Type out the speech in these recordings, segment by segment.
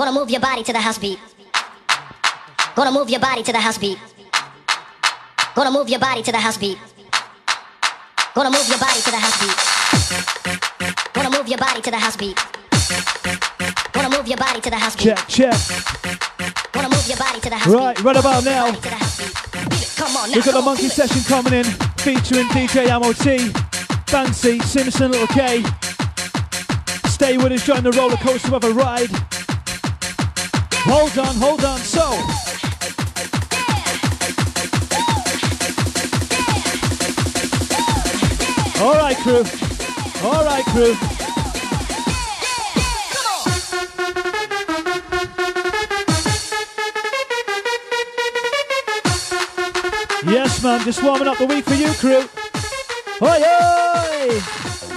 Gonna move your body to the house beat. Gonna move your body to the house beat. Gonna move your body to the house beat. Gonna move your body to the house beat. Gonna move your body to the house beat. Gonna move your body to the house beat. Check, check. Gonna move your body to the house Right, beat. right about now. Body to the house beat. Feel it, Come on now. We've got on, monkey session coming in featuring DJ Ammo-T, Fancy, Simpson, Little K. Stay with us, join the roller coaster of a ride. Hold on, hold on. So, all right, crew. All right, crew. Yes, man, just warming up the week for you, crew. Oi, oi!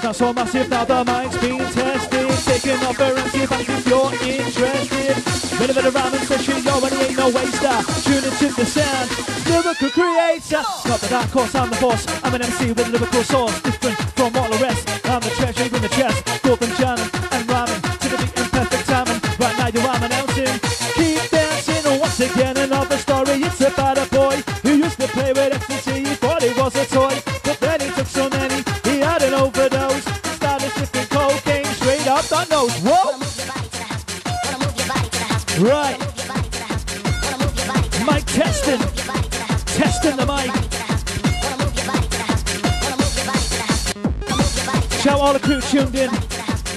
Not so massive now, the mic's been tested. Taking off her and see if you're interested. Bit of a ramming session, yo, and ain't no waster. Tune into the sound, lyrical creator. Not the dark horse, I'm the boss. I'm an MC with lyrical source, different from all the rest. I'm the treasure in the chest, go from jamming and rhyming to the beat in perfect timing. Right now, you I'm announcing. Keep dancing once again, another story. It's about a boy who used to play with ecstasy. He thought it was a toy, your body to the Mic testing. Testing the mic. Shout all the crew tuned in.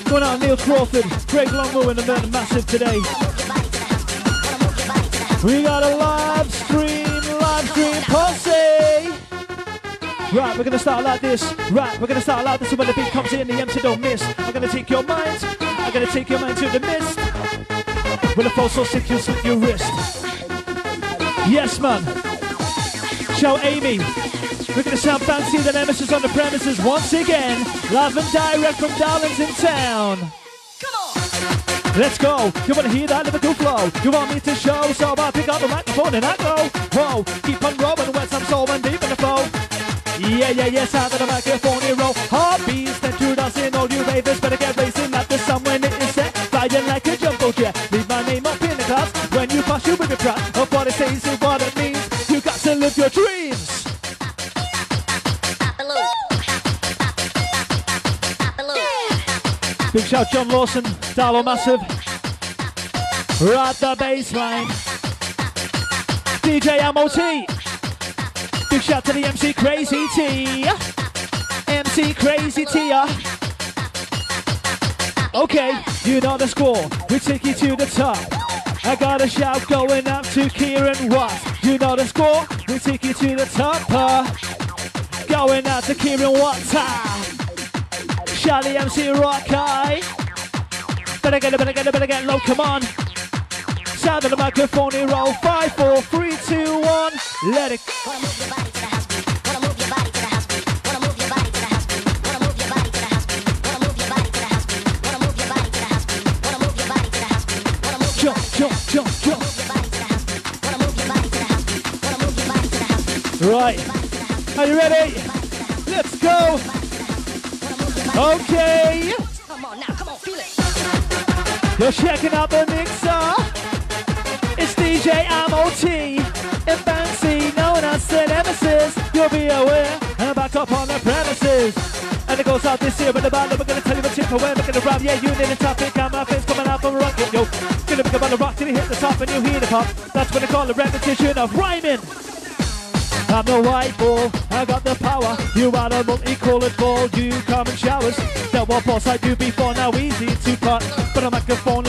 Going out Neil Crawford, Greg Longmore and the Massive today. Move your body to Right, we're gonna start like this. Right, we're gonna start like this. When the beat comes in, the MC don't miss. I'm gonna take your mind. I'm gonna take your mind to the mist. When the false so sick, you'll slip your wrist. Yes, man. Show Amy. We're gonna sound fancy. The nemesis on the premises once again. Live and direct from Darlington Town. Let's go. You wanna hear that lyrical flow? You want me to show? So I pick up the microphone and I go. Whoa, keep on rolling wet some soul and deep in the flow. Yeah, yeah, yeah, sound of the microphone hero. Heartbeats that you dancing, all you ravers better get racing at the sun when it is set. Flying like a jumbo jet. Leave my name up in the class. When you pass, you with a track of what it says and what it means. You got to live your dreams. Big shout John Lawson, Darlow Massive. Right the baseline. DJ Ammo-T. Big shout to the MC Crazy T. MC Crazy T. uh. Okay, you know the score. We take you to the top. I got a shout going up to Kieran Watt. You know the score. We take you to the top. Uh. Going out to Kieran Watt. Uh. Charlie MC Rock High. Better get it, better get it, better get low, come on. Sound of the microphone, you roll. Five, four, three, two, one. Let it. Gonna move your body to the house beat. Gonna move your body to the house beat. Gonna move your body to the house beat. Gonna move your body to the house beat. Gonna move your body to the house beat. Gonna move your body to the house beat. Gonna move your body to the house beat. Gonna move your Jump, body to the jump, jump, jump. Move your body to the house beat. Gonna move your body to the house beat. Gonna move your body to the house beat. Right. Are you ready? Let's go. Okay. Come on now, come on, feel it. You're checking out the mixer. Ammo-T and Fancy, known as the Nemesis. You'll be aware, and back up on the premises. And it goes out this year, but the band, we're gonna tell you the tip away, we're gonna rap, yeah, you need a topic, and my face coming out from a rocket, yo. Gonna pick up on the rock till you hit the top and you hear the pop. That's what they call a repetition of rhyming. I'm the white ball, I got the power. You are the multicolored ball, you come in showers. That what boss I do before, now easy to cut. But a microphone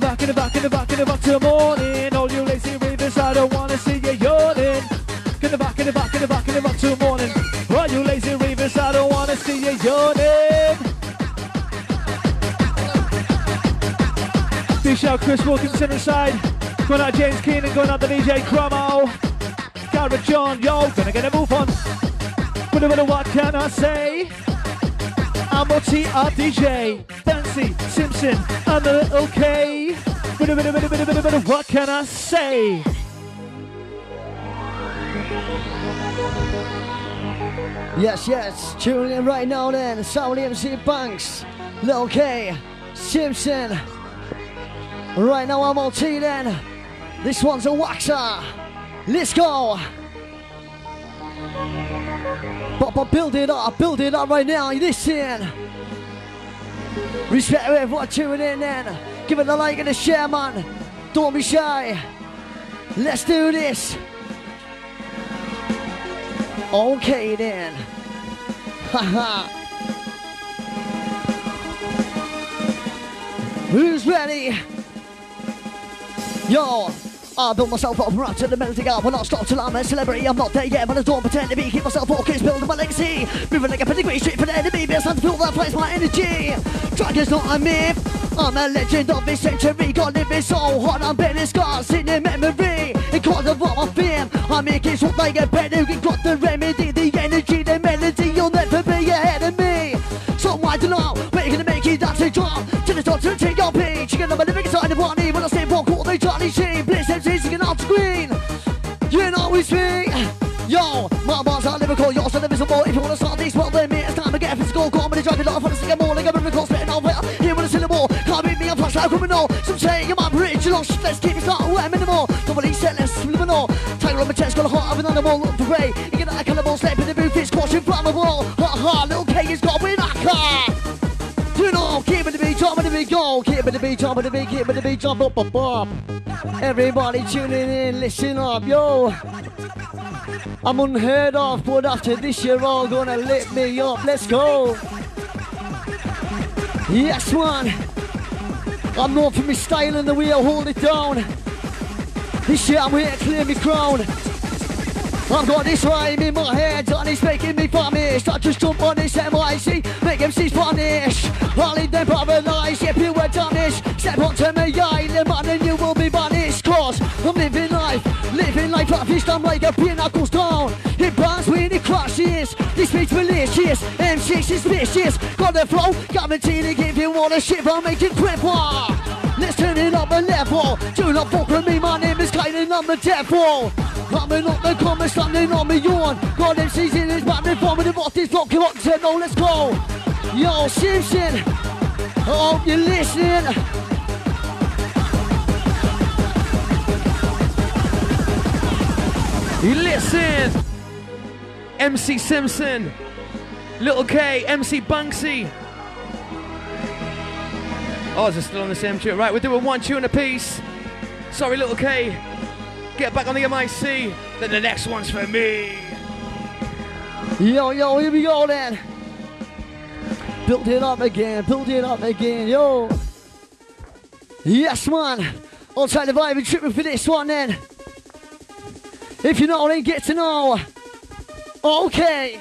the back in the back in the back in the back in till morning. All you lazy ravers, I don't wanna see you yawning. Get the back in the back in the back in the back till morning. All you lazy ravers, I don't wanna see you yawning. Big shout Chris Wilkinson inside. Going out James Keenan, going out the DJ Cromo. Garrett John, yo, gonna get a move on. But a what can I say? I'm a TR DJ, Fancy, Simpson, and the little K. what can I say? Yes, yes. Tuning in right now then. Sound MC Banks. Lil Kay. Simpson. Right now I'm on T then. This one's a waxer. Let's go. But, but build it up, build it up right now. Listen. Respect everyone tuning in then. Give it a like and a share, man. Don't be shy. Let's do this. Okay then. Haha. Who's ready? Yo, I built myself up right to the melting up. Will not stop till I'm a celebrity. I'm not there yet, but I don't pretend to be. Keep myself focused, building my legacy. Moving like a pedigree, straight for the enemy. Best time to feel that place, my energy. Dragon's not a myth. I'm a legend of this century. Got living so hard, I'm better scars in the memory. Because of all fame, I make it so they get better. We got the remedy, the energy, the melody. You'll never be ahead of me. So why do know we're gonna make it that's a drop to the top to take your page. You're gonna be living inside of one when I say one call the Johnny Sheen. Bliss MC's singing off screen. You know it's me. Yo, my bars are lyrical, yours are invisible. If you wanna start this, well then it's time to get physical. Comedy off, wanna sing more criminal. Some say I'm original, shit, let's keep it started, we're minimal. Don't believe set, let's subliminal. Tiger on my chest, got a heart of an animal, look for prey. You get that cannibal, slap in the booth, it's squashing flammable. Ha ha, little K is got with that car. You know, keep it the beat, jump in the beat, go. Keep it the beat, jump in the beat, keep it the beat, jump up, up, up. Everybody tuning in, listen up, yo. I'm unheard of, but after this you're all gonna lift me up. Let's go. Yes, man. I'm known for my style and the I hold it down. This year I'm here to clear me crown. I've got this rhyme in my head and it's making me famished. I just jump on this MIC, make MCs punish. I'll leave them paralyzed, if you were donish. Step onto me island, man, and you will be banished. Cause I'm living life, living life lavish. I'm like a pinnacles down. It burns when it crashes. This beat's malicious, MC suspicious. Got the flow, guaranteed to all the shit. Make it cripple. Let's turn it up a level. Do not fuck with me, my name is Kaiden, I'm the devil. Coming up the comments, standing on me yawn. God MC's in his back, informative off this come on, said no, let's go. Yo, Simpson, I hope you're listening. You listen! MC Simpson, Little K, MC Banksy. Is it still on the same tune? Right, we're doing one tune a piece. Sorry, Little K. Get back on the MIC. Then the next one's for me. Yo, yo, here we go then. Build it up again, build it up again, yo. Yes, man. I'll try the vibe and tripping for this one then. If you know, then get to know. Okay.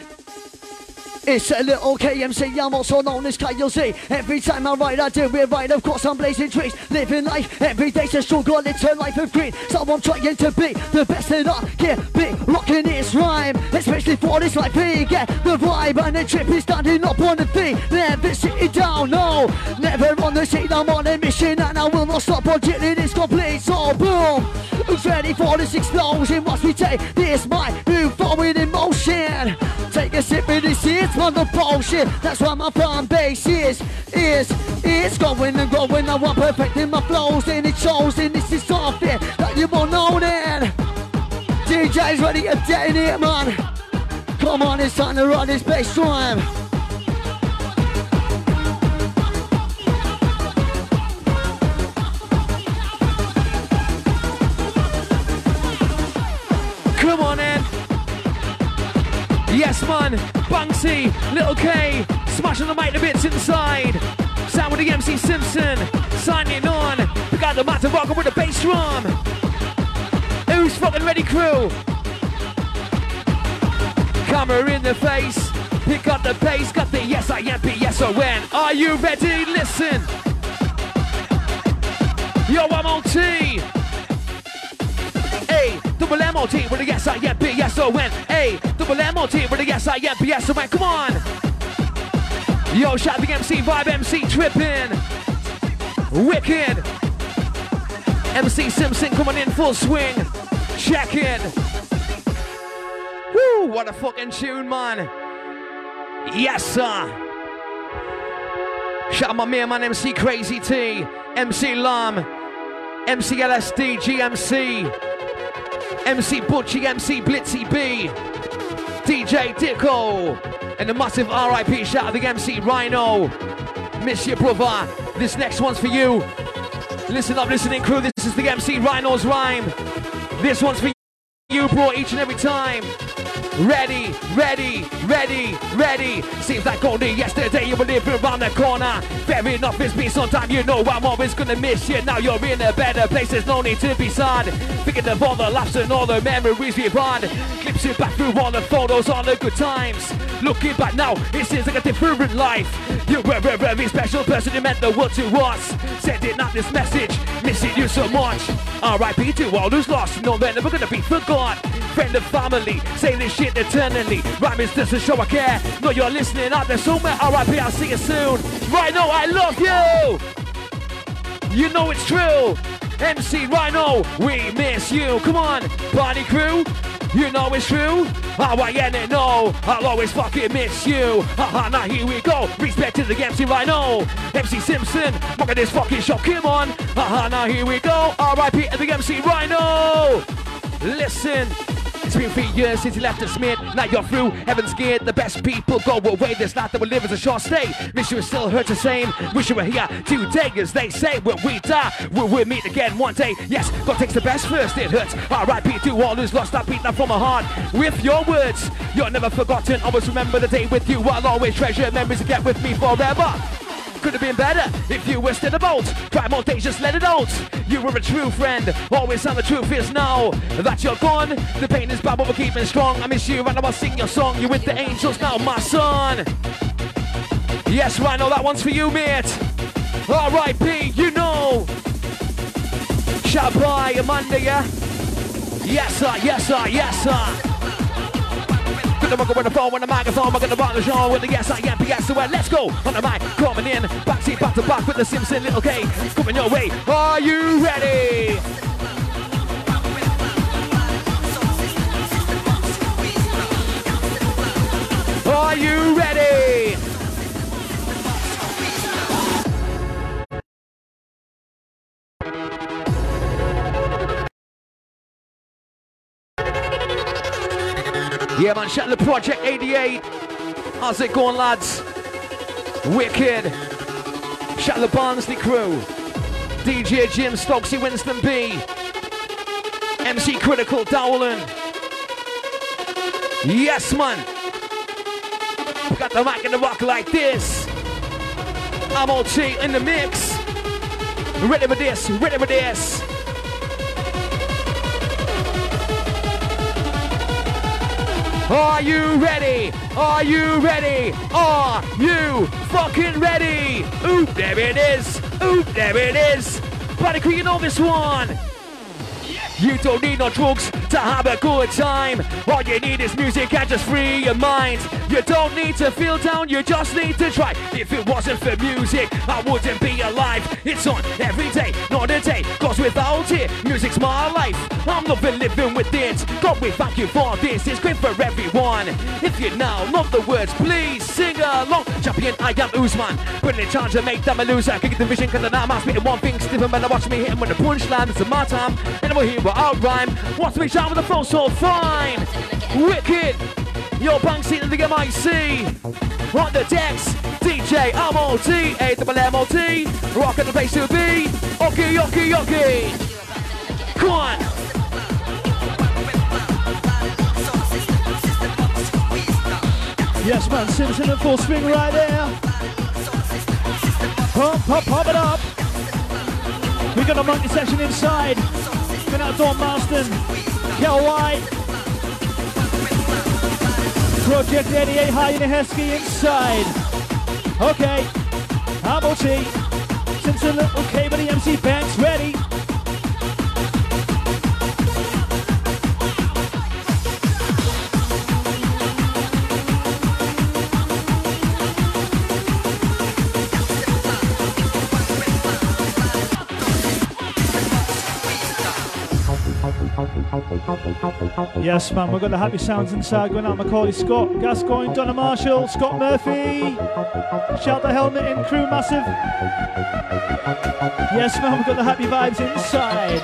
It's a little KMC, I'm also known as KLC. Every time I write, I do it right. Of course, I'm blazing trees, living life every day's a struggle. It's a life of green, so I'm trying to be the best that I can be. Rocking this rhyme, especially for this life. We get the vibe, and the trip is standing up on the feet. Never sitting down, no, never on the seat. I'm on a mission, and I will not stop until it is complete. So boom, who's ready for this explosion? Watch me take this mic, move forward in motion. Take a sip of this, it's on the bullshit. That's why my fan base is, is, is going and going. Now I'm perfecting my flows, and it shows. And this is something that you will know then. DJ's ready to detonate, man. Come on, it's time to run this bass drum. Yes, man. Banksy, Little K, smashing the mic to bits inside. Sound with the MC Simpson, signing on. We got the matter rocking with the bass drum. Who's fucking ready, crew? Camera in the face. Pick up the pace, got the yes I am, yes when. Are you ready? Listen. Yo, I'm on T. Double M O T with a yes I double M O T with a yes I. Come on. Yo, the MC vibe, MC tripping. Wicked. MC Simpson coming in full swing. Check in. Woo, what a fucking tune, man. Yes, sir. Shout out my man, man, MC Crazy T, MC Lum, MC LSD, GMC, MC Butchie, MC Blitzy B, DJ Dicko, and a massive RIP shout out the MC Rhino. Miss your brother. This next one's for you. Listen up, listening crew. This is the MC Rhino's rhyme. This one's for you, bro, each and every time. Ready, ready, ready, ready. Seems like only yesterday you were living around the corner. Fair enough, it's been some time, you know I'm always gonna miss you. Now you're in a better place, there's no need to be sad. Thinking of all the laughs and all the memories we've had. Clips it back through all the photos, all the good times. Looking back now, it seems like a different life. You were a very special person, you meant the world to us. Sending out this message, missing you so much. R.I.P. to all who's lost, no, they're never gonna be forgot. Friend of family, say this shit eternally. Rhyme is just a show I care. No, you're listening out there somewhere. R.I.P. I'll see you soon. Rhino, I love you. You know it's true. MC Rhino, we miss you. Come on, party crew. You know it's true. How I end it, no. I'll always fucking miss you. Haha, now here we go. Respect to the MC Rhino. MC Simpson, look at this fucking show. Come on. Haha, now here we go. R.I.P. to the MC Rhino. Listen. It's been three years since you left us mid. Now you're through, heaven's scared. The best people go away. This life that we live is a short stay. Wish you were still hurts the same. Wish you were here today, as they say. When we die, we'll, we'll meet again one day. Yes, God takes the best first. It hurts. R.I.P. to all who's lost. I beat that from my heart. With your words, you're never forgotten. Always remember the day with you. I'll always treasure memories to get with me forever could have been better if you were still about. Try more days, just let it out. You were a true friend, always and the truth is now that you're gone. The pain is bad, but we're keeping strong. I miss you, and I will sing your song. You're with the angels now, my son. Yes, Rhino, that one's for you, mate. R.I.P., you know. Shout by Amanda, yeah? Yes, sir, yes, sir, yes, sir. Gonna rock with the phone, with the microphone, we're gonna rock the show with the yes, I am, yes, so well, let's go. On the mic, coming in, backseat, back to back with the Simpson little K. Coming your way, are you ready? Are you ready? Yeah, man, shout the Project 88. How's it going, lads? Wicked. Shout the Barnsley crew. DJ Jim Stokesy Winston B. MC Critical Dowling. Yes, man. We Got the mic in the rock like this. Ammo-T in the mix. Ready for this, ready for this. Are you ready? Are you ready? Are you fucking ready? Oop, there it is. Oop, there it is. Buddy, you know this one. You don't need no drugs to have a good time. All you need is music and just free your mind. You don't need to feel down, you just need to try. If it wasn't for music, I wouldn't be alive. It's on every day, not a day goes without it. Music's my life, I'm loving living with it. God, we thank you for this, it's great for everyone. If you now love the words, please sing along. Champion, I am Usman. In charge to make them a loser. Kick the vision, cause I'm spitting one thing, stiffen, but I watch me hit him with the punchline. It's my time, and we're here, we're out rhyme. What's me shout with the flow so fine? Wicked. Your bank seat in the MIC. On the decks, DJ Ammo-T, A double the bass to B. Okie, okie, okie. Come on. Yes, man, Simpson in full swing right there. Pump, pump, pump it up. We got a monkey session inside. Been out Dawn Marston, Kel White, Project 88 High in the Heskey inside. Okay, Hamilton, Simpson, okay, but the MC Banks ready. Yes, man, we've got the happy sounds inside going out. Macaulay Scott, Gascoigne, Donna Marshall, Scott Murphy. Shout the helmet in, crew massive. Yes, man, we've got the happy vibes inside.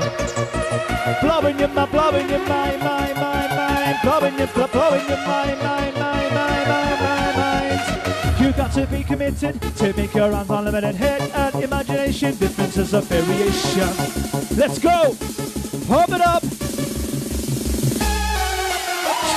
Blowing your mind, blowing your mind, mind, mind, mind. Blowing your, blowing your mind, mind, mind, mind, mind, mind, mind. You got to be committed to make your unlimited head and imagination. Differences of variation. Let's go. Pump it up.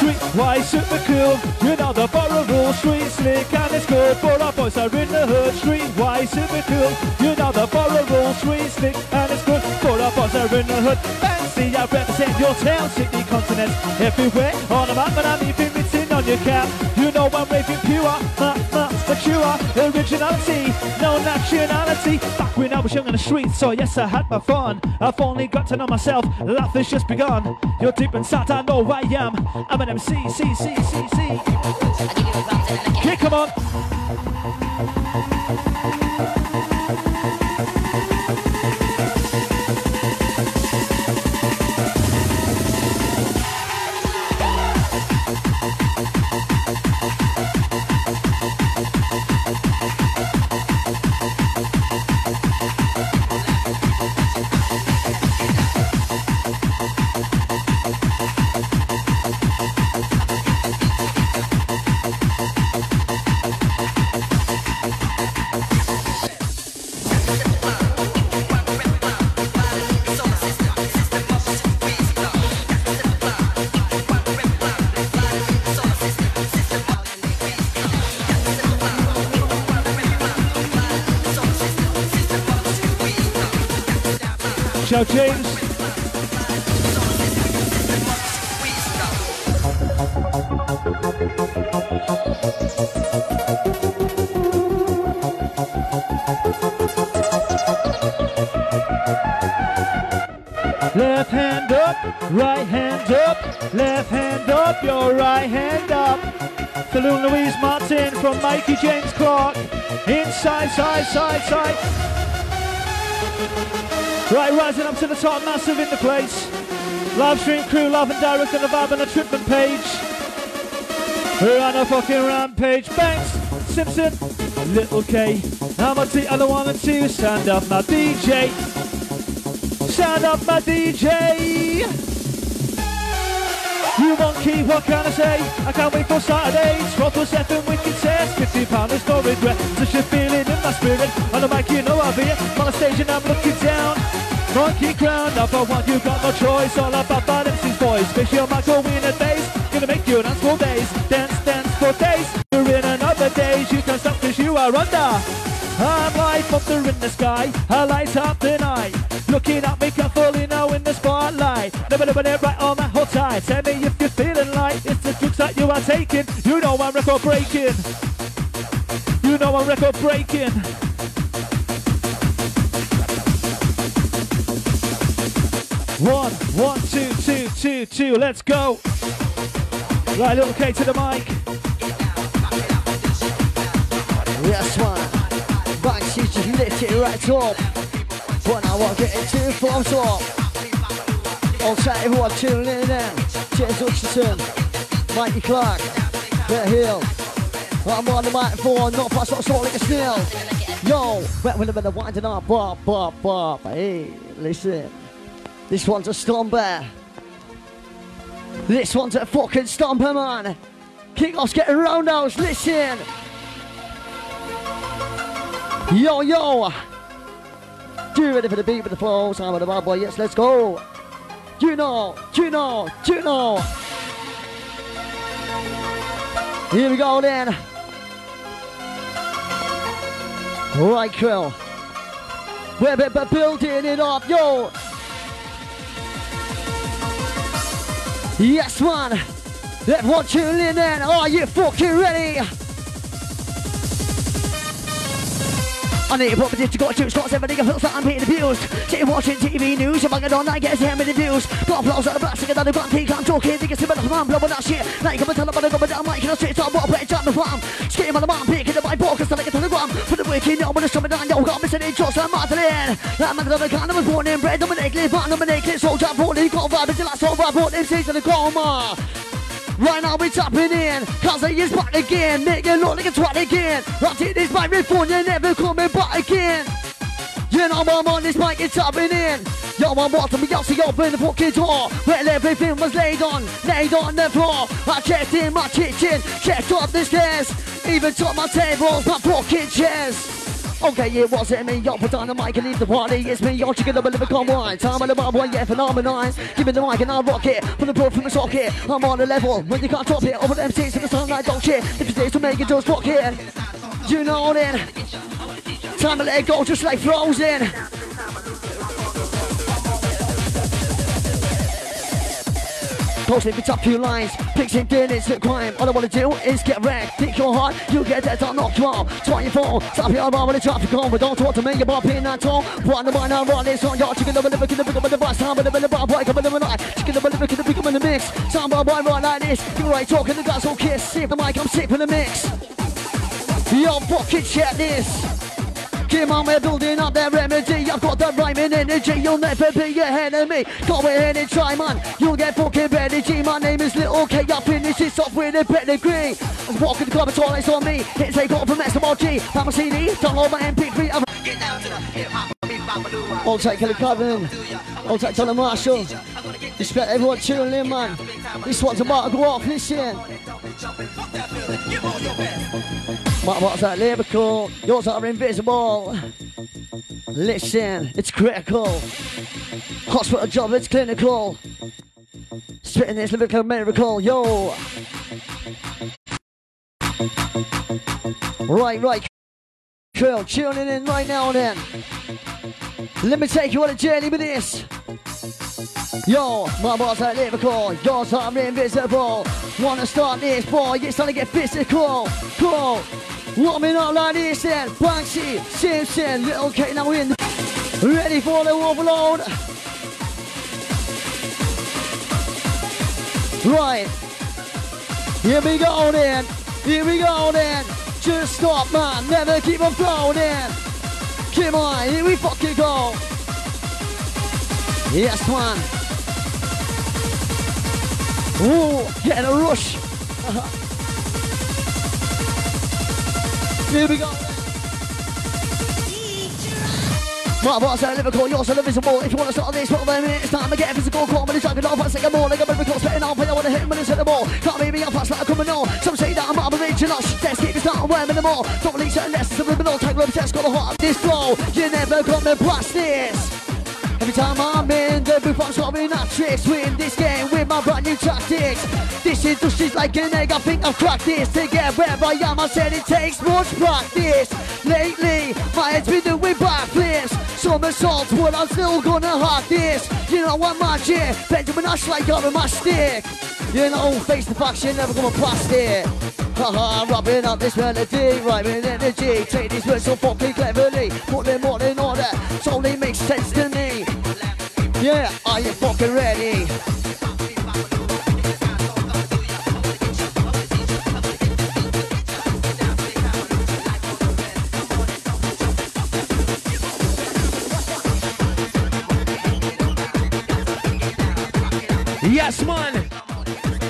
Streetwise super cool, you know the borough rule. Street slick and it's good for our boys are in the hood. Streetwise super cool, you know the borough rule. Street slick and it's good for our boys are in the hood. Fancy I represent your town, city, continent, everywhere on the map, and I'm even written on your cap. You know I'm raving pure, ma, ma, the cure, originality, no nationality. Back when I was young in the streets, so yes I had my fun. I've only got to know myself, life has just begun. You're deep inside, I know I am. I'm an MC, C, C, C, C. Come on. James. Left hand up, right hand up, left hand up, your right hand up. Saloon Louise Martin from Mikey James Clark. Inside, side, side, side. Right, rising up to the top, massive in the place. Live stream crew, live and direct on the vibe and the treatment page. We're on a fucking rampage. Banks, Simpson, Little K. I'm a T, other one and two. Stand up, my DJ. Stand up, my DJ. You monkey, what can I say? I can't wait for Saturdays. Throttle seven wicked sets. 50 pound no regret. Such a feeling in my spirit. On the mic, you know I'll be on the stage and I'm looking down. Monkey crown, number one, you got no choice. All about balances, boys. Fish your Michael win at base. Gonna make you dance for days. Dance, dance for days. You're in another days. You can't stop cause you are under. I'm life up there in the sky. I light up the night. Looking at me carefully now in the spotlight. Never never never right on that Tell me if you're feeling like it's the drugs that you are taking. You know I'm record breaking. You know I'm record breaking. One, one, two, two, two, two. Let's go. Right, little K to the mic. Yes, man. Banks, you just it right up. When I walk it form top. I'll tell everyone tuning in then. James Hutchinson, Mikey Clark, The Hill. I'm on the microphone, not past what's all like a snail. Yo, wet with a bit of winding up, bop, bop, bop. Hey, listen. This one's a stomper. This one's a fucking stomper, man. Kick off's getting roundhouse, listen. Yo, yo. Do ready for the beat with the flow? Time of the bad boy. Yes, let's go. You you know, you know. Here we go then. Right, Krill. We're building it up, yo. Yes, man. Everyone tune in then. Are you fucking ready? I need a property to got juice, got everything I feel like I'm being abused. Sitting watching TV news, I get on, I get a million views. Got applause at the back, singing down the grand peak, I'm talking, think it's a bit of man, blowing that shit. Now you come and tell them, I'm going down, Mike, and I sit on what break down the farm. Scream on the man, picking up my ball, cause I like it the ground. For the wicked, no one is coming down, yo, got missing in Josh and Martin. I'm under the kind, was born in bread, Dominic, live on Dominic, soldier, brought in, got vibe until I saw what I brought to the coma. Right now we're tapping in, cause he is back again. Make it look like a twat again. I did this by phone, you're never coming back again. You know I'm on this mic, it's tapping in. Yo, I'm walking me out, see open the fucking door. Well, everything was laid on, laid on the floor. I checked in my kitchen, checked up the stairs. Even took my tables, my fucking chairs. Okay, it wasn't me, yo, put on the mic and leave the party. It's me, yo, chicken up a little come wine. Time on the bar, boy, yeah, phenomenon. Give me the mic and I'll rock it. Put the blood from the socket. I'm on a level when you can't top it. Over the MCs to the sunlight, don't shit. If it's days to make it, just rock it. You know then. Time to let it go, just like frozen. Close me top few lines, fixing it's a crime. All I wanna do is get wrecked. Think your heart, you get that, I'll knock you out. 24, stop your arm when the traffic on, but don't talk to me about pin that tall. One the mind, I run this on your chicken, the liver, the liver, the bus, time, the liver, the in the night. Chicken, the liver, the liver, in the mix. Some boy, run like this. You right talking, the guys all kiss. Sip the mic, I'm sipping the mix. Yo, fucking check this. Kim on, we're building up their remedy. I've got the rhyming energy. You'll never be ahead of me. Go ahead and try, man. You'll get fucking. G. My name is Little K. I finish this off with a pedigree. I was walking the club, it's always on me. Hit take off from SMRG. I'm a CD. Download my MP3. I'm Get down to the I'll take Kelly Coven. I'll take Donna Marshall. Respect everyone tuning in, man. This one's about to go off. Listen. My what's that lyrical? Yours are invisible. Listen, it's critical. Hospital job, it's clinical. Spitting this lyrical miracle, yo. Right, right. Trill, tuning in right now then. Let me take you on a journey with this. Yo, my boss are lyrical, yours are invisible. Wanna start this, boy? It's time to get physical. Cool. Warming up like this then. Banksy, Simpson, Little K now in. Ready for the overload. Right. Here we go then. Here we go then. Just stop, man. Never keep on flowing. Come on, here we fucking go. Yes, man. Ooh, getting a rush. Here we go. My boss at Liverpool, yours are so invisible. If you want to start this, well then it's time to get physical. Call me the champion off, I say more like a miracle. Spitting off, I want to hit him when it's at the ball. Can't be me, I'm fast like a criminal. Some say that I'm not original. Let's keep this down, wear minimal. Don't release it unless it's a criminal. Take love test, got a heart of this flow. You never gonna blast this. Every time I'm in the booth, I'm solving that tricks. Win this game with my brand new tactics. This industry's like an egg, I think I've cracked this. To get where I am, I said it takes much practice. Lately, my head's been doing backflips. Somersaults, but I'm still gonna hack this. You know what, magic? Benjamin Ashley got my stick. You know, face the facts, you're never gonna past it. Haha, rubbing up this melody, rhyming energy. Take these words so fucking cleverly, put them all in order, so they make sense to me. Yeah, are you fucking ready? Yes, man.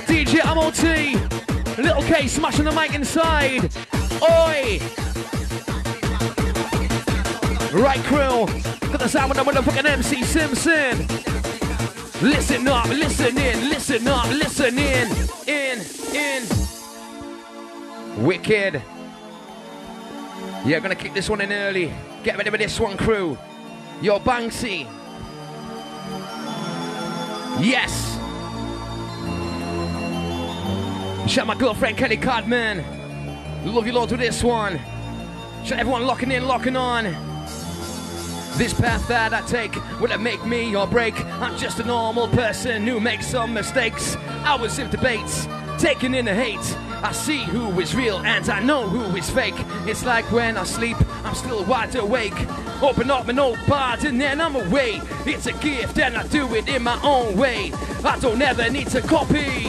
DJ Ammo-T. Little K smashing the mic inside. Oi. Right, crew. Got the sound of the motherfucking MC Simpson. Listen up, listen in, listen up, listen in. In, in. Wicked. Yeah, gonna kick this one in early. Get ready with this one, crew. Yo, Banksy. Yes. Shout my girlfriend Kelly Codman. Love you loads with this one. Shout everyone locking in, locking on. This path that I take, will it make me or break? I'm just a normal person who makes some mistakes. Hours of debates, taking in the hate. I see who is real and I know who is fake. It's like when I sleep, I'm still wide awake. Open up my notepad and then I'm away. It's a gift and I do it in my own way. I don't ever need to copy.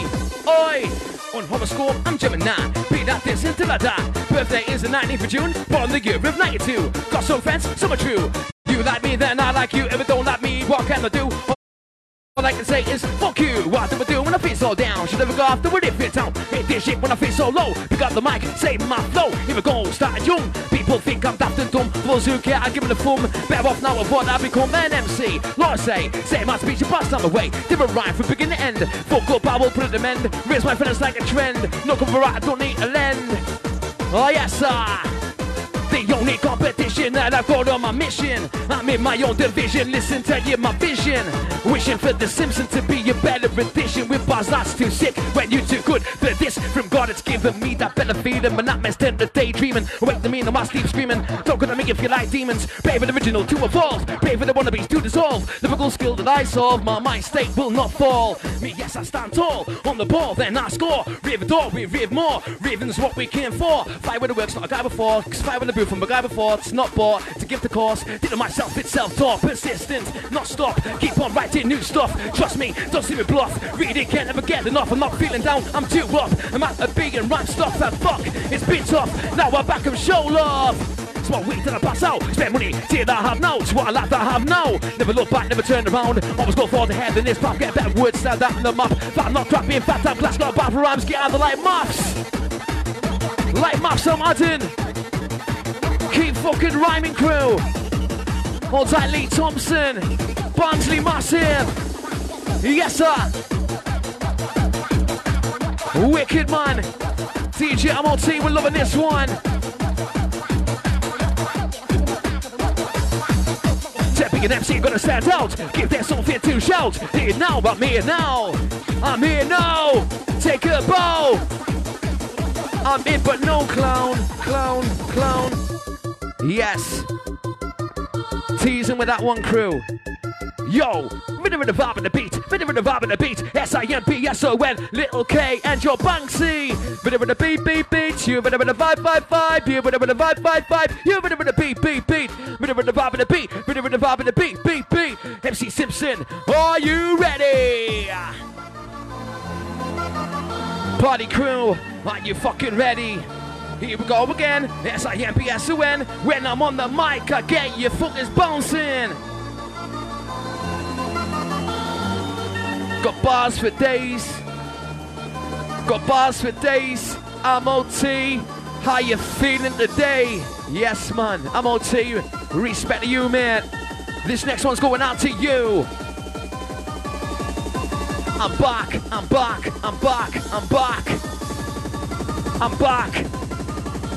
Oi! On horoscope, I'm Gemini. Be that this until I die. Birthday is the 19th of June, born the year of 92. Got some friends, some are true. Like me, then I like you. If you don't like me, what can I do? All I can say is fuck you. What do I do when I feel so down? Should never go after what it fits out. Hate this shit when I feel so low. Pick up the mic, save my flow. Here we go, starting young. People think I'm daft and dumb. For those who care, I give it a thumb. Better off now of what I become an MC. Lord say, say my speech and pass on the way. Different rhyme from beginning to end. Fuck up, I will put it to mend. Raise my feathers like a trend. No cover right, I don't need a lend. Oh yes, sir. The only competition that I've got on my mission. I'm in my own division, listen to you, my vision. Wishing for the Simpsons to be a better edition with bars that's too sick when you're too good for this. From God, it's given me that better feeling. My nightmares tend to daydreaming. In the while sleep screaming. Don't gonna make you feel like demons. Pray for the original to evolve. Pray for the wannabes to dissolve. Lyrical skill that I solve, my mind state will not fall. Me, yes, I stand tall on the ball, then I score. Riv door, we riv more. Riving's what we came for. Fight with the works, not a guy before. Cause fight with the from a guy before. It's not bought to give the course. Did it myself, it's self-taught. Persistent, not stop. Keep on writing new stuff. Trust me, don't see me bluff. Reading can't ever get enough. I'm not feeling down, I'm too up. I'm at a big and rhyme stuff that fuck. It's been tough. Now I'm back and show love. It's Small week till I pass out. Spend money till I have now. It's what I like to have now. Never look back, never turn around. Always go for the head in this pop. Get better words, stand out in the map. But I'm not fat up, glass, not bad for rhymes. Get out of the light maths. Light maths, I'm adding. Fucking rhyming crew. Hold tight, Lee Thompson. Barnsley Massive. Yes, sir. Wicked man. DJ Ammo-T, we're loving this one. Stepping an MC, gonna stand out. Give them something to shout. Here now, I'm here now. I'm here now. Take a bow. I'm in, but no clown. Clown, clown. Yes. Teasing with that one crew. Yo, rhythm of the vibe and the beat, rhythm of the vibe and the beat. S-I-M-P-S-O-N, little K and your Banksy. Rhythm of the beat, beat, beat. You rhythm of the vibe, vibe, vibe. You rhythm of the vibe, vibe, vibe. You rhythm of the beat, beat, beat. Rhythm of the vibe and the beat, rhythm of the vibe and the beat, beat, beat. MC Simpson, are you ready? Party crew, are you fucking ready? Here we go again. S-I-M-P-S-O-N. When I'm on the mic, I get your fuckers bouncing. Got bars for days. Got bars for days. Ammo-T. How you feeling today? Yes, man. Ammo-T. Respect to you, man. This next one's going out to you. I'm back. I'm back. I'm back. I'm back. I'm back.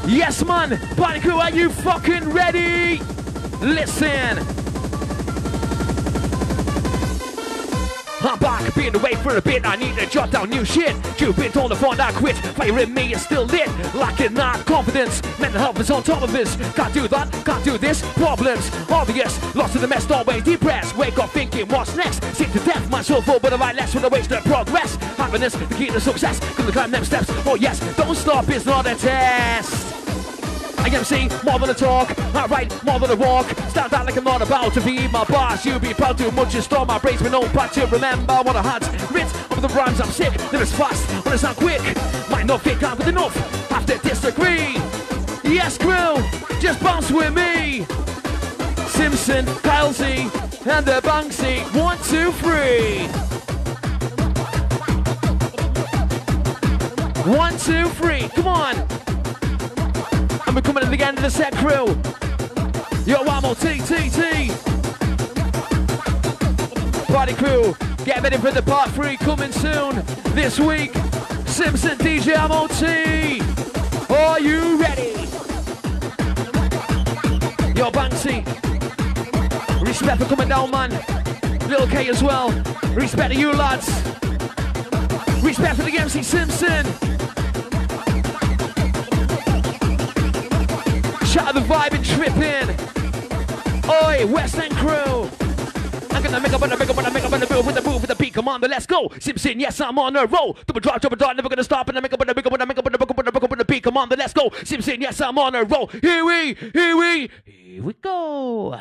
Yes, man. Party crew, are you fucking ready? Listen. I'm back, been away for a bit. I need to jot down new shit. You've been told to find out quit. Fire in me is still lit. Lacking that confidence. Mental health is on top of this. Can't do that, can't do this. Problems obvious. Lost in the mess, always depressed. Wake up thinking, what's next? Sick to death, my soul full, but I write less when I waste the progress. Happiness, the key to success. Gonna climb them steps. Oh yes, don't stop, it's not a test. I MC, more than a talk. Write more than a walk. Stand out like I'm not about to be my boss. You be proud too much and store my brains with no part to remember what I had. Writ over the rhymes, I'm sick. They're as fast, when it's not quick. Might not fit down with enough. Have to disagree. Yes, crew, just bounce with me. Simpson, Kyle Z, and the Banksy. One, two, three. One, two, three. Come on. We're coming to the end of the set crew. Yo, one more T, T, T. Party crew, get ready for the part three coming soon this week. Simpson DJ Ammo-T. Are you ready? Yo, Banksy. Respect for coming down, man. Little K as well. Respect to you, lads. Respect for the MC Simpson. Out the vibe and tripping. Oi, West End crew. I'm gonna make up on the make up on the make up on the bill with the move with the beat. Commander, let's go. Simpson, yes, I'm on a roll. Double drop, double dart, never gonna stop. And I make up, and I make up, and I make up, and I make up, and I make up, and the beat. Commander, let's go. Simpson, yes, I'm on a roll. Here we, here we, here we go.